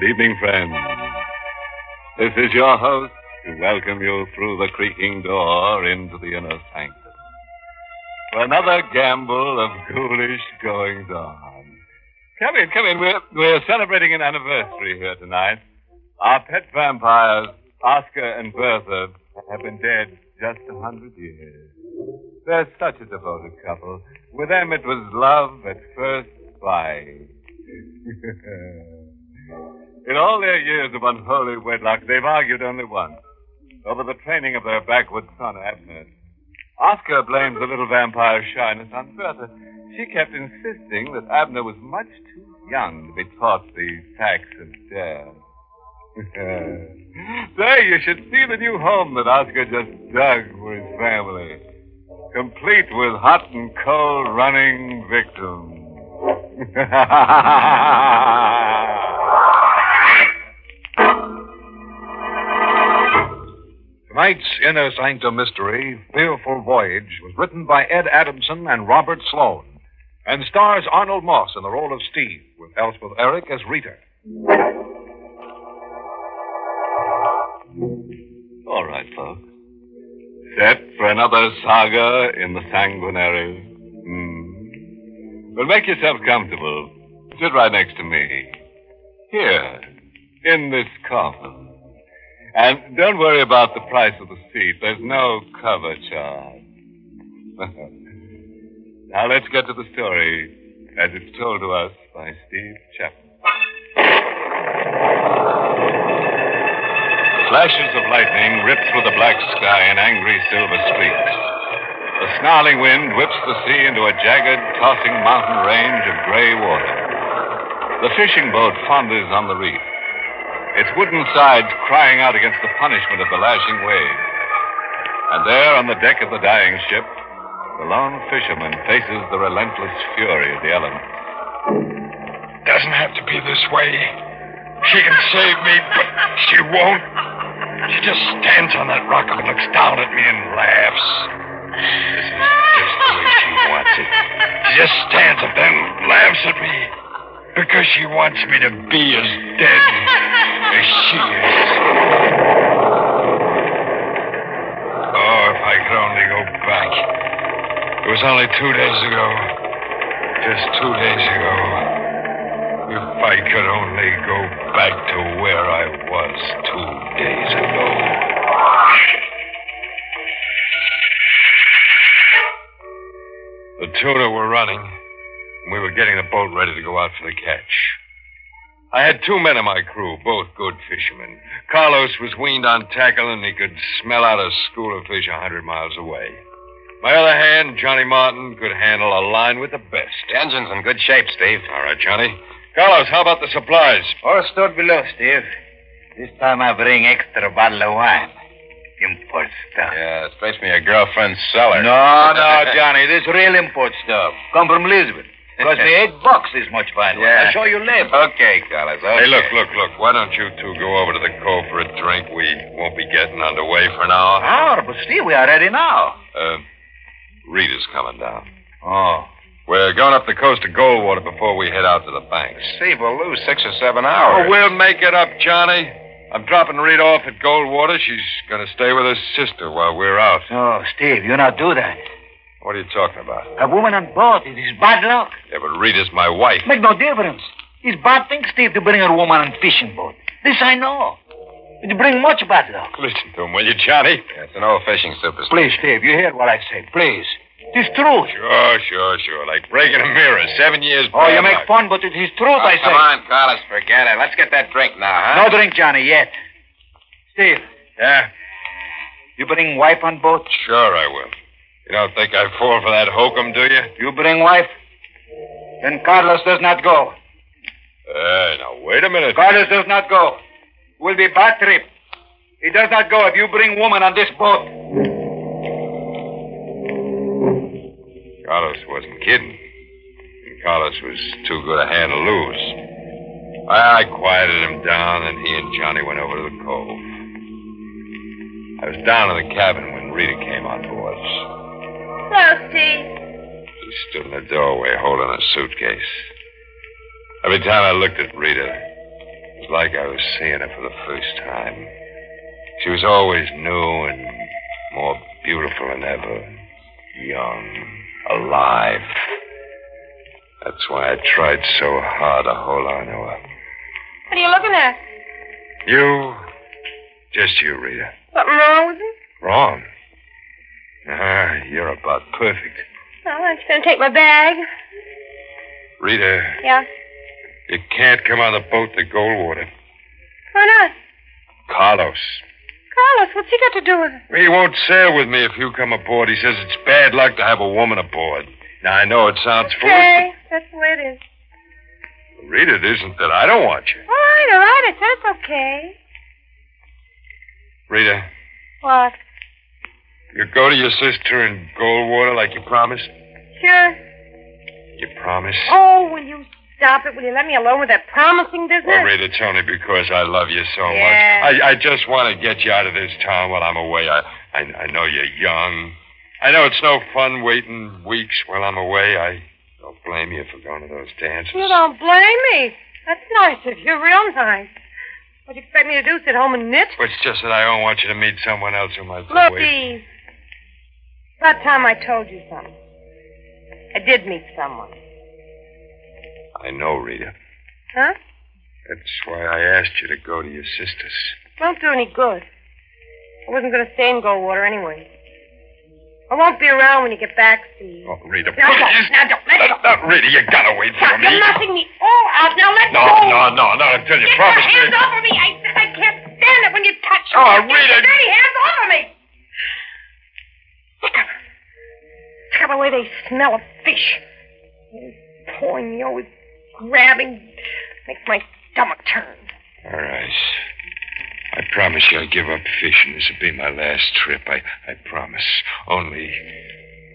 Good evening, friends. This is your host to welcome you through the creaking door into the inner sanctum for another gamble of ghoulish goings on. Come in, come in. We're, we're celebrating an anniversary here tonight. Our pet vampires, Oscar and Bertha, have been dead just a hundred years. They're such a devoted couple. With them, it was love at first sight. In all their years of unholy wedlock, they've argued only once over the training of their backward son, Abner. Oscar blames the little vampire's shyness on Bertha. She kept insisting that Abner was much too young to be taught the facts of death. Say, you should see the new home that Oscar just dug for his family. Complete with hot and cold running victims. Tonight's Inner Sanctum Mystery, Fearful Voyage, was written by Ed Adamson and Robert Sloan, and stars Arnold Moss in the role of Steve, with Elspeth Eric as Rita. All right, folks. Set for another saga in the sanguinary. Hmm. Well, make yourself comfortable. Sit right next to me. Here, in this coffin. And don't worry about the price of the seat. There's no cover charge. now let's get to the story as it's told to us by Steve Chapman. Flashes of lightning rip through the black sky in angry silver streaks. The snarling wind whips the sea into a jagged, tossing mountain range of gray water. The fishing boat founders on the reef its wooden sides crying out against the punishment of the lashing waves. And there on the deck of the dying ship, the lone fisherman faces the relentless fury of the elements. Doesn't have to be this way. She can save me, but she won't. She just stands on that rock and looks down at me and laughs. This is just the way she wants it. She just stands up then laughs at me because she wants me to be as dead as she is. Oh, if I could only go back. It was only two days ago. Just two days ago. If I could only go back to where I was two days ago. The tuna were running. We were getting the boat ready to go out for the catch. I had two men in my crew, both good fishermen. Carlos was weaned on tackle, and he could smell out a school of fish a hundred miles away. My other hand, Johnny Martin, could handle a line with the best. The engine's in good shape, Steve. All right, Johnny. Carlos, how about the supplies? All stored below, Steve. This time I bring extra bottle of wine. Import stuff. Yeah, it's basically a girlfriend's cellar. No, no, Johnny. This real import stuff. Come from Lisbon. Cost the eight bucks is much fine wine. Yeah. I'll show you later. Okay, Carlos. Okay. Hey, look, look, look. Why don't you two go over to the cove for a drink? We won't be getting underway for an hour. Ah, but Steve, we are ready now. Uh, Rita's coming down. Oh. We're going up the coast to Goldwater before we head out to the banks. Steve, we'll lose six or seven hours. Oh, we'll make it up, Johnny. I'm dropping Rita off at Goldwater. She's going to stay with her sister while we're out. Oh, Steve, you not do that. What are you talking about? A woman on board. It is bad luck. Yeah, but Rita's my wife. Make no difference. It's bad thing, Steve, to bring a woman on fishing boat. This I know. It bring much bad luck. Listen to him, will you, Johnny? Yeah, it's an old fishing superstition. Please, Steve, you hear what I say. Please. It is truth. Sure, sure, sure. Like breaking a mirror. Seven years Oh, you make luck. fun, but it is truth, Oh, I say. come on, Carlos, forget it. Let's get that drink now, huh? No drink, Johnny, yet. Steve, Yeah, you bring wife on boat? sure I will. You don't think I'd fall for that hokum, do you? You bring wife? Then Carlos does not go. Hey, now, wait a minute. Carlos does not go. Will be bad trip. He does not go if you bring woman on this boat. Carlos wasn't kidding. And Carlos was too good a hand to lose. I quieted him down, and he and Johnny went over to the cove. I was down in the cabin when Rita came on board. Hello, Steve. She stood in the doorway holding a suitcase. Every time I looked at Rita, it was like I was seeing her for the first time. She was always new and more beautiful than ever. Young, alive. That's why I tried so hard to hold on to her. What are you looking at? You, just you, Rita. Something wrong with me? Wrong. Ah, you're about perfect. Well, I'm just going to take my bag. Rita, Yeah. you can't come on the boat to Goldwater. Why not? Carlos. Carlos, what's he got to do with it? He won't sail with me if you come aboard. He says it's bad luck to have a woman aboard. Now, I know it sounds foolish. Okay, that's the way it is. Rita, it isn't that I don't want you. All right, all right. It's okay. Rita, What? You go to your sister in Goldwater like you promised? Sure. You promise? Oh, will you stop it? Will you let me alone with that promising business? Well, Rita, it's only because I love you so Yeah. much. I, I just want to get you out of this town while I'm away. I, I, I know you're young. I know it's no fun waiting weeks while I'm away. I don't blame you for going to those dances. You don't blame me. That's nice of you. Real nice. What do you expect me to do? Sit home and knit? Well, it's just that I don't want you to meet someone else who might Look. Eve. About time I told you something. I did meet someone. I know, Rita. Huh? That's why I asked you to go to your sister's. Won't do any good. I wasn't going to stay in Goldwater anyway. I won't be around when you get back, Steve. Oh, Rita, Now please. now don't, let No, go. no, Rita, you gotta wait for me. you're knocking me all out. Now let No, go. no, no, not until you Get promise your hands me. off of me. I said I can't stand it when you touch me. Oh, Get your Rita. dirty hands off of me. Look at Look at the way they smell of fish. Always pulling me, always grabbing. Makes my stomach turn. All right. I promise you I'll give up fishing. This will be my last trip. I, I promise. Only,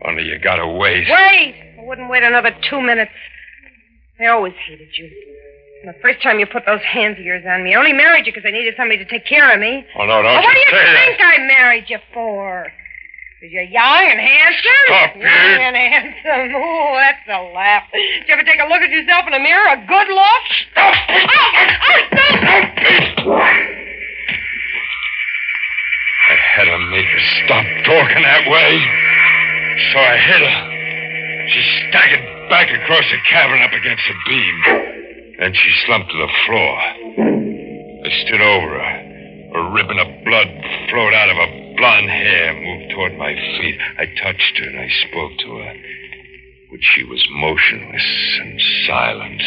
only you gotta wait. Wait! I wouldn't wait another two minutes. I always hated you. And the first time you put those hands of yours on me, I only married you because I needed somebody to take care of me. Oh, no, don't Well, what do you say that. think I married you for? Because you're young and handsome? Stop it. Young and handsome. Ooh, that's a laugh. Did you ever take a look at yourself in the mirror? A good look? Stop Oh, oh, stop! I had to make her stop talking that way. So I hit her. She staggered back across the cabin up against the beam. Then she slumped to the floor. I stood over her. A ribbon of blood flowed out of her blonde hair, moved toward my feet. I touched her and I spoke to her. But she was motionless and silent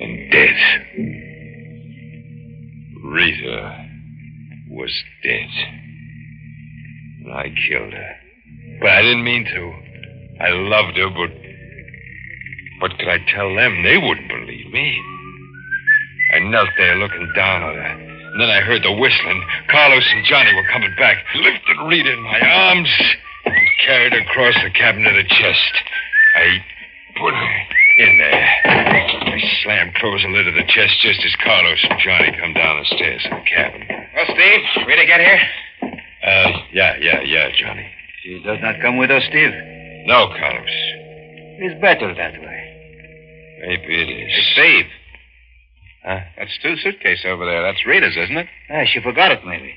and dead. Rita was dead. And I killed her. But I didn't mean to. I loved her, but. What could I tell them? They wouldn't believe me. I knelt there looking down on her. And then I heard the whistling. Carlos and Johnny were coming back. Lifted Rita in my arms and carried her across the cabin to the chest. I put her in there. I slammed close the lid of the chest just as Carlos and Johnny come down the stairs to the cabin. Well, Steve, Rita get here? Uh, yeah, yeah, yeah, Johnny. She does not come with us, Steve. No, Carlos. It's better that way. Maybe it is. Hey, Steve. Huh? That's Stu's suitcase over there. That's Rita's, isn't it? Ah, she forgot it, maybe.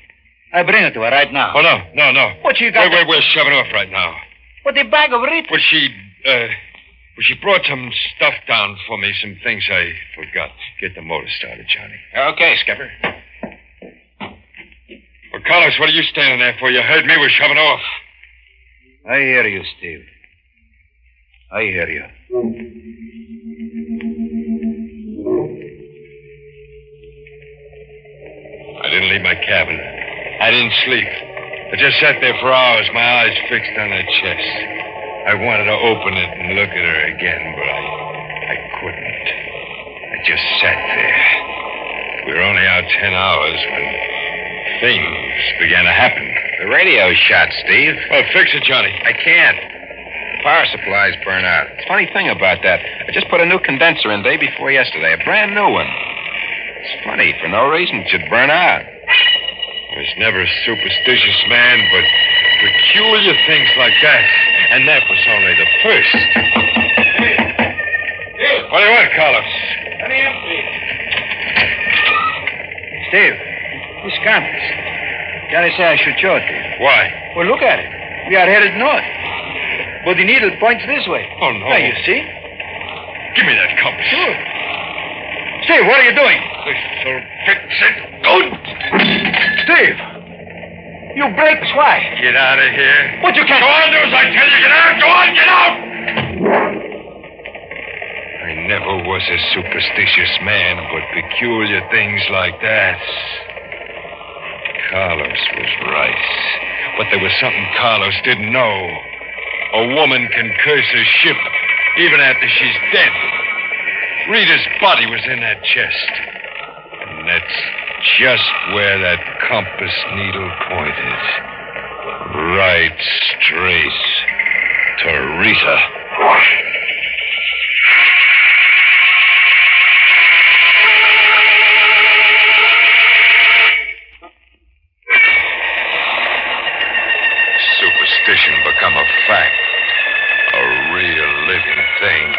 I bring it to her right now. Oh, no, no, no. What you got? Wait, wait, we're shoving off right now. What the bag of Rita? Well, she, uh, well, she brought some stuff down for me, some things I forgot. Get the motor started, Johnny. Okay, Skipper. Well, Carlos, what are you standing there for? You heard me. We're shoving off. I hear you, Steve. I hear you. I didn't leave my cabin. I didn't sleep. I just sat there for hours, my eyes fixed on her chest. I wanted to open it and look at her again, but I, I couldn't. I just sat there. We were only out ten hours when things began to happen. The radio's shot, Steve. Well, fix it, Johnny. I can't. The power supply's burned out. Funny thing about that, I just put a new condenser in day before yesterday, a brand new one. It's funny, for no reason it should burn out. I was never a superstitious man, but peculiar things like that. And that was only the first. What do you want, Carlos? Let me empty. Steve, this compass. Johnny say I should show it to you. Why? Well, look at it. We are headed north. But the needle points this way. Oh, no. Now, you see? Give me that compass. Sure. Steve, what are you doing? This'll fix it good. Steve! You break why? Get out of here. But you can't. Go on, do as I tell you. Get out. Go on, get out. I never was a superstitious man, but peculiar things like that. Carlos was right. But there was something Carlos didn't know. A woman can curse a ship even after she's dead. Rita's body was in that chest. That's just where that compass needle pointed. Right straight to Rita. Superstition become a fact. A real living thing.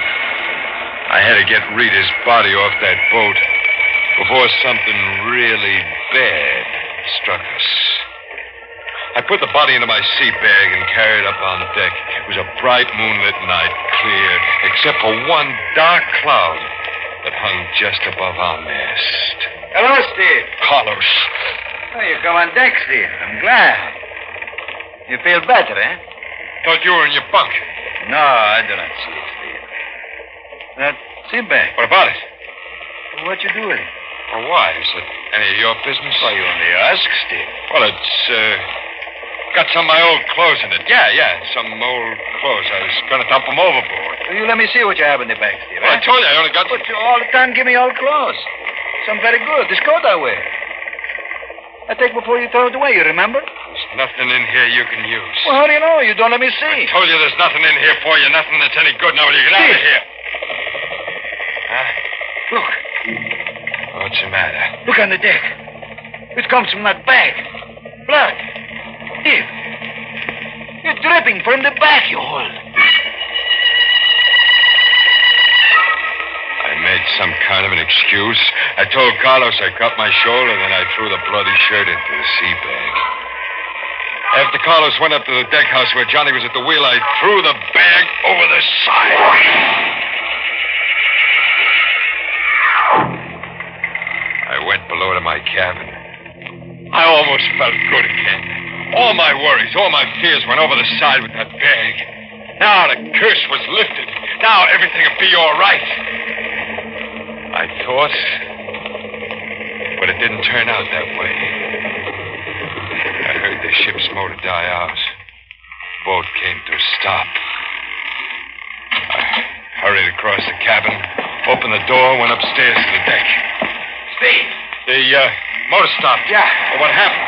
I had to get Rita's body off that boat before something really bad struck us. I put the body into my sea bag and carried it up on deck. It was a bright moonlit night, clear, except for one dark cloud that hung just above our mast. Hello, Steve. Carlos. Oh, you come on deck, Steve. I'm glad. You feel better, eh? Thought you were in your bunk. No, I do not sleep, Steve. That sea bag. What about it? What you do with it? Well, why? Is it any of your business? Why, you only ask, Steve. Well, it's, uh, got some of my old clothes in it. Yeah, yeah, some old clothes. I was going to dump them overboard. Will you let me see what you have in the bag, Steve? Well, I eh? told you I only got... But you all the time give me old clothes. Some very good. This coat I wear. I take before you throw it away, you remember? There's nothing in here you can use. Well, how do you know? You don't let me see. I told you there's nothing in here for you, nothing that's any good. Now, will you get out of here? Huh? Look. What's the matter? Look on the deck. It comes from that bag. Blood. Steve. You're dripping from the back, you hold. I made some kind of an excuse. I told Carlos I cut my shoulder, then I threw the bloody shirt into the sea bag. After Carlos went up to the deck house where Johnny was at the wheel, I threw the bag over the side. I to my cabin. I almost felt good again. All my worries, all my fears went over the side with that bag. Now the curse was lifted. Now everything would be all right. I thought, but it didn't turn out that way. I heard the ship's motor die out. Boat came to a stop. I hurried across the cabin, opened the door, went upstairs to the deck. Steve. The uh, motor stopped. Yeah. Well, what happened?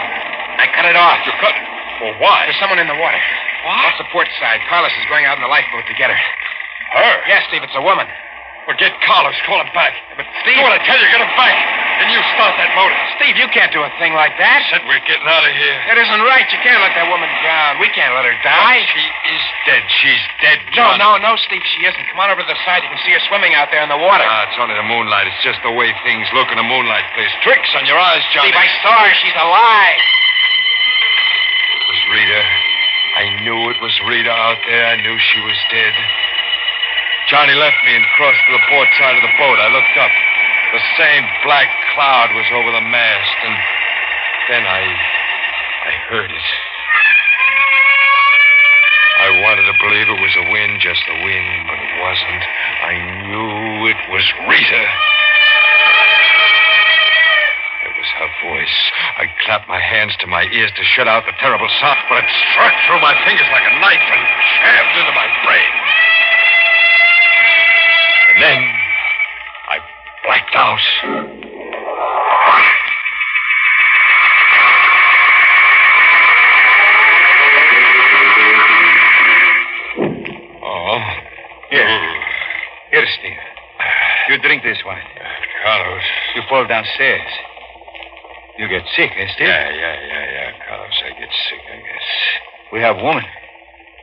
I cut it off. You cut. Well, why? There's someone in the water. What? Off the port side. Carlos is going out in the lifeboat to get her. Her? Yes, Steve, it's a woman. Well, get Carlos. Call him back. But Steve. Do what I tell you. Get him back. Then you start that motor. Steve, you can't do a thing like that. Said we're getting out of here. It isn't right. You can't let that woman drown. We can't let her die. She is dead. She's dead, No, Johnny. no, no, Steve, she isn't. Come on over to the side. You can see her swimming out there in the water. Ah, it's only the moonlight. It's just the way things look in the moonlight. Plays tricks on your eyes, Johnny. Steve, I saw her. She's alive. It was Rita. I knew it was Rita out there. I knew she was dead. Johnny left me and crossed to the port side of the boat. I looked up. The same black cloud was over the mast, and then I. I heard it. I wanted to believe it was the wind, just the wind, but it wasn't. I knew it was Rita. It was her voice. I clapped my hands to my ears to shut out the terrible sound, but it struck through my fingers like a knife and jabbed into my brain. And then I blacked out. Steve. You drink this wine. Carlos. You fall downstairs. You get sick, eh, Steve? Yeah, yeah, yeah, yeah, Carlos. I get sick, I guess. We have woman.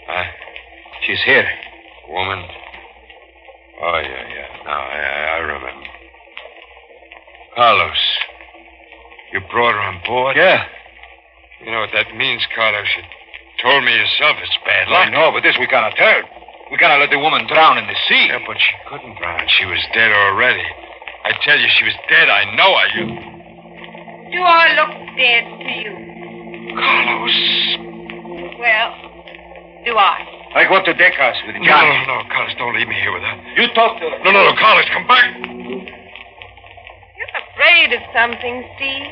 Huh? She's here. Woman? Oh, yeah, yeah. Now, I, I, I remember. Carlos, You brought her on board? Yeah. You know what that means, Carlos. You told me yourself it's bad luck. I know, but this we cannot tell. We cannot let the woman drown in the sea. Yeah, but she couldn't drown. She was dead already. I tell you, she was dead. I know I you. Do I look dead to you? Carlos. Well, do I? I go up to deck house with No, no, no, Carlos, don't leave me here with her. You talk to her. No, no, no, Carlos, come back. You're afraid of something, Steve.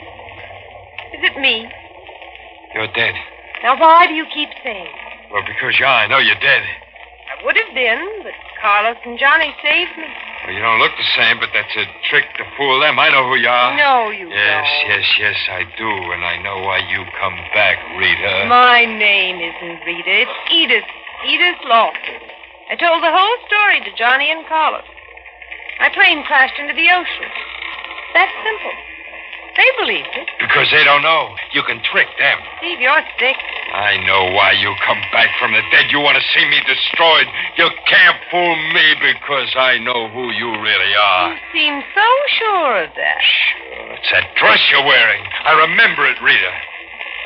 Is it me? You're dead. Now, why do you keep saying? Well, because, yeah, I know you're dead. I would have been, but Carlos and Johnny saved me. Well, you don't look the same, but that's a trick to fool them. I know who you are. no, you Yes, don't. yes, yes, I do, and I know why you come back, Rita. My name isn't Rita. It's Edith. Edith Lawson. I told the whole story to Johnny and Carlos. My plane crashed into the ocean. That's simple. They believed it. Because they don't know. You can trick them. Steve, you're sick. I know why you come back from the dead. You want to see me destroyed. You can't fool me because I know who you really are. You seem so sure of that. Sure, it's that dress you're wearing. I remember it, Rita.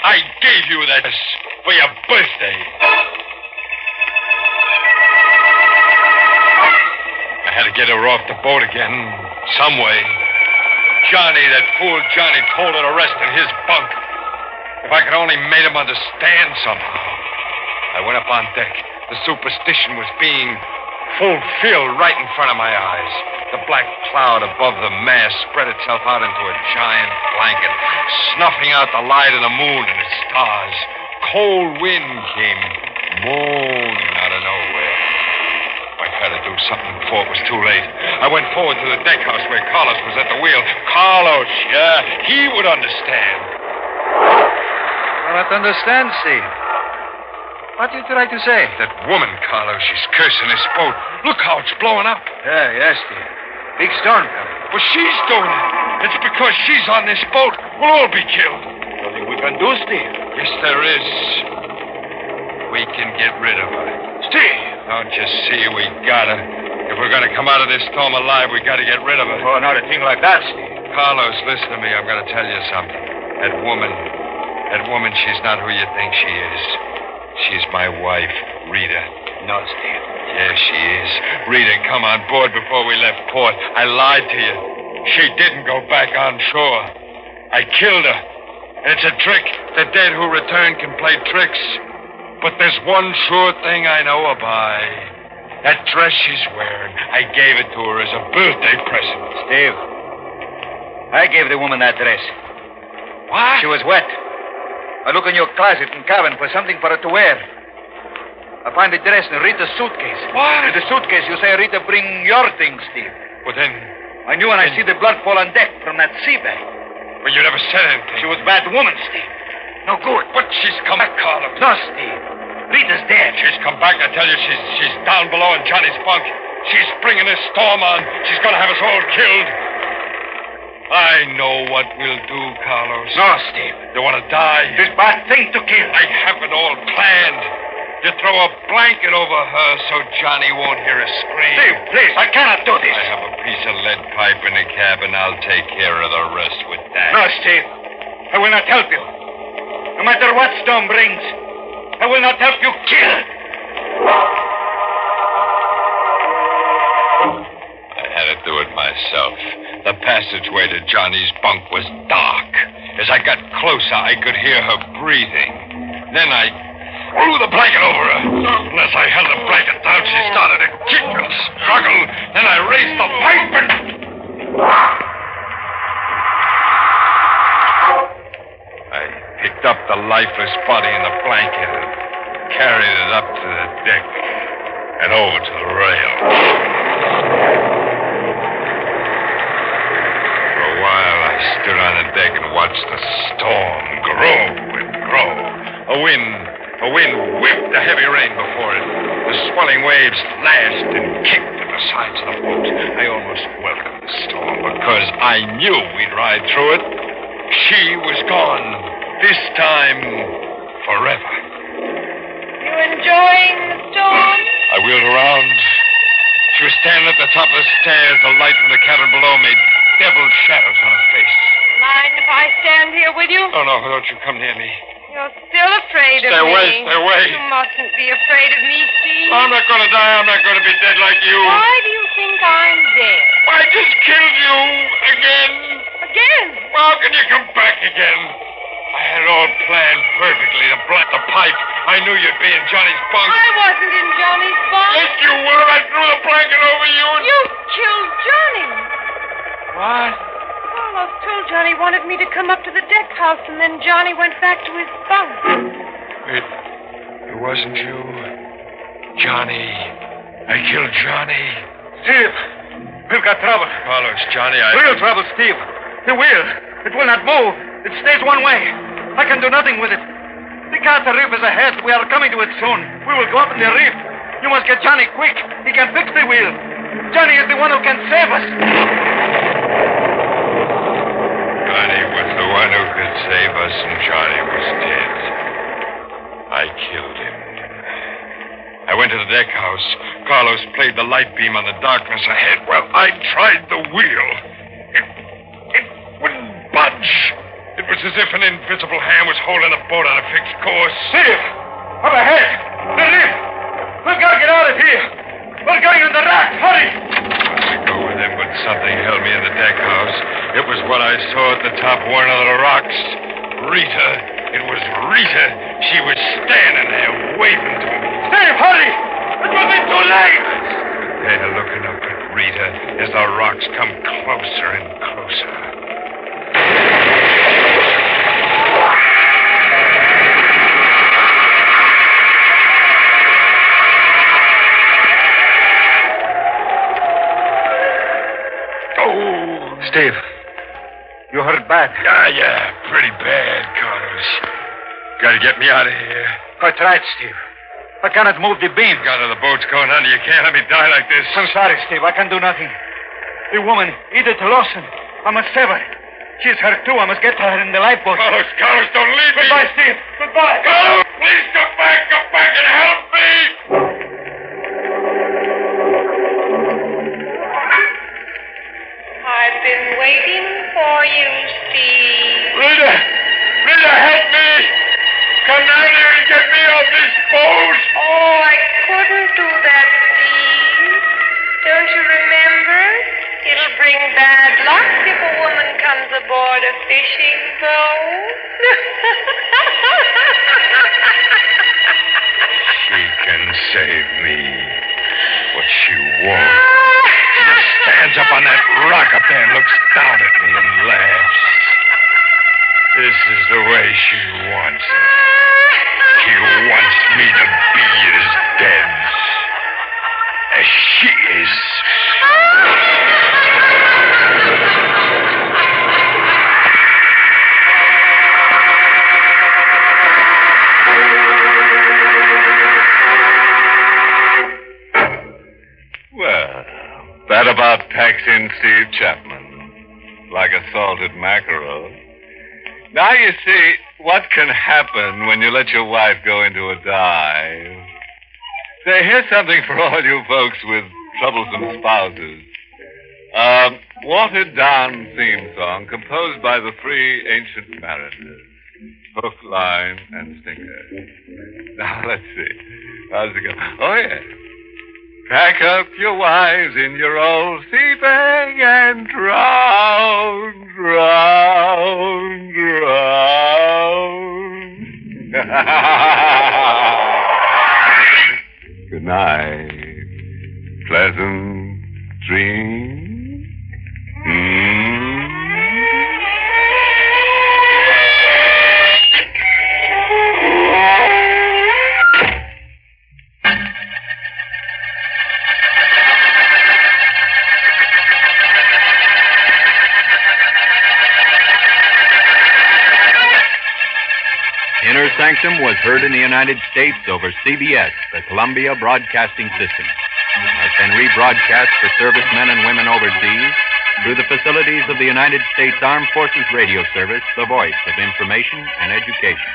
I gave you that dress for your birthday. I had to get her off the boat again, some way. Johnny, that fool Johnny, told her to rest in his bunk. If I could only made him understand somehow. I went up on deck. The superstition was being fulfilled right in front of my eyes. The black cloud above the mast spread itself out into a giant blanket, snuffing out the light of the moon and its stars. Cold wind came moaning out of nowhere. I had to do something before it was too late. I went forward to the deck house where Carlos was at the wheel. Carlos, yeah, he would understand. I don't understand, Steve. What do you try to say? That woman, Carlos, she's cursing this boat. Look how it's blowing up. Yeah, yes, Steve. Big storm coming. Well, she's doing it. It's because she's on this boat. We'll all be killed. Nothing we can do, Steve. Yes, there is. We can get rid of her. Steve! Don't you see we gotta? If we're gonna come out of this storm alive, we gotta get rid of her. Oh, not a thing like that, Steve. Carlos, listen to me. I'm gonna tell you something. That woman, that woman, she's not who you think she is. She's my wife, Rita. No, Steve. Yes, she is. Rita, come on board before we left port. I lied to you. She didn't go back on shore. I killed her. It's a trick. The dead who return can play tricks. But there's one sure thing I know by. That dress she's wearing, I gave it to her as a birthday present. Steve. I gave the woman that dress. What? She was wet. I look in your closet and cabin for something for her to wear. I find the dress in Rita's suitcase. What? In the suitcase, you say, Rita, bring your things, Steve. Well, then, I knew when I see the blood fall on deck from that sea bag. well, you never said anything. She was a bad woman, Steve. No good. But she's come back, Carlos. No, Steve. Rita's dead. She's come back. I tell you, she's she's down below in Johnny's bunk. She's bringing a storm on. She's going to have us all killed. I know what we'll do, Carlos. No, Steve. You want to die? This bad thing to kill. I have it all planned. You throw a blanket over her so Johnny won't hear us scream. Steve, please, I cannot do this. I have a piece of lead pipe in the cabin. I'll take care of the rest with that. No, Steve. I will not help you. No matter what storm brings, I will not help you kill. I had to do it myself. The passageway to Johnny's bunk was dark. As I got closer, I could hear her breathing. Then I threw the blanket over her. Unless I held the blanket down, she started to kick and struggle. Then I raised the pipe and. Picked up the lifeless body in the blanket and carried it up to the deck and over to the rail. For a while, I stood on the deck and watched the storm grow and grow. A wind, a wind whipped the heavy rain before it. The swelling waves lashed and kicked at the sides of the boat. I almost welcomed the storm because I knew we'd ride through it. She was gone. This time, forever. You enjoying the storm? I wheeled around. She was standing at the top of the stairs. The light from the cabin below made devil shadows on her face. Mind if I stand here with you? Oh, no, don't you come near me. You're still afraid Stay of me. Stay away, stay away. You mustn't be afraid of me, Steve. I'm not going to die. I'm not going to be dead like you. Why do you think I'm dead? I just killed you again. Again? How can you come back again? I had it all planned perfectly. The bla the pipe. I knew you'd be in Johnny's bunk. I wasn't in Johnny's bunk. Yes, you were. I threw the blanket over you. and- You killed Johnny. What? Carlos told Johnny wanted me to come up to the deck house, and then Johnny went back to his bunk. It, it wasn't you. Johnny. I killed Johnny. Steve, we've got trouble. Carlos, Johnny, I. Real trouble, Steve. The wheel. It will not move. It stays one way. I can do nothing with it. The Carter Reef is ahead. We are coming to it soon. We will go up in the reef. You must get Johnny quick. He can fix the wheel. Johnny is the one who can save us. Johnny was the one who could save us, and Johnny was dead. I killed him. I went to the deck house. Carlos played the light beam on the darkness ahead while I tried the wheel. It, it wouldn't budge. It was as if an invisible hand was holding the boat on a fixed course. Steve, up ahead. The reef. We've got to get out of here. We're going on the raft. Hurry. I go with him, but something held me in the deck house. It was what I saw at the top of one of the rocks. Rita. It was Rita. She was standing there waving to me. Steve, hurry. It will be too late. They're looking up at Rita as the rocks come closer and closer. Steve, you hurt bad. yeah, yeah, pretty bad, Carlos. Gotta get me out of here. I tried, Steve. I cannot move the beam. Got the boat's going under. You can't let me die like this. I'm sorry, Steve. I can do nothing. The woman, Edith Lawson. I must save her. She's hurt too. I must get to her in the lifeboat. Carlos, Carlos, don't leave me. Goodbye, Steve. Goodbye. Carlos, please come back. Come back and help me. Been waiting for you, Steve. Rita, Rita, help me. Come down here and get me off this boat. Oh, I couldn't do that, Steve. Don't you remember? It'll bring bad luck if a woman comes aboard a fishing boat. She can save me, but she won't. Stands up on that rock up there and looks down at me and laughs. This is the way she wants it. She wants me to be as dead as she is. Packs in Steve Chapman. Like a salted mackerel. Now you see what can happen when you let your wife go into a dive. Say, here's something for all you folks with troublesome spouses. Um, watered down theme song composed by the three ancient mariners. Hook, line, and sinker. Now, let's see. How's it go? Oh, yeah. Pack up your wives in your old sea bag and drown, drown, drown. Good night. Pleasant dreams. Inner Sanctum was heard in the United States over CBS, the Columbia Broadcasting System. Has been rebroadcast for servicemen and women overseas through the facilities of the United States Armed Forces Radio Service, the voice of information and education.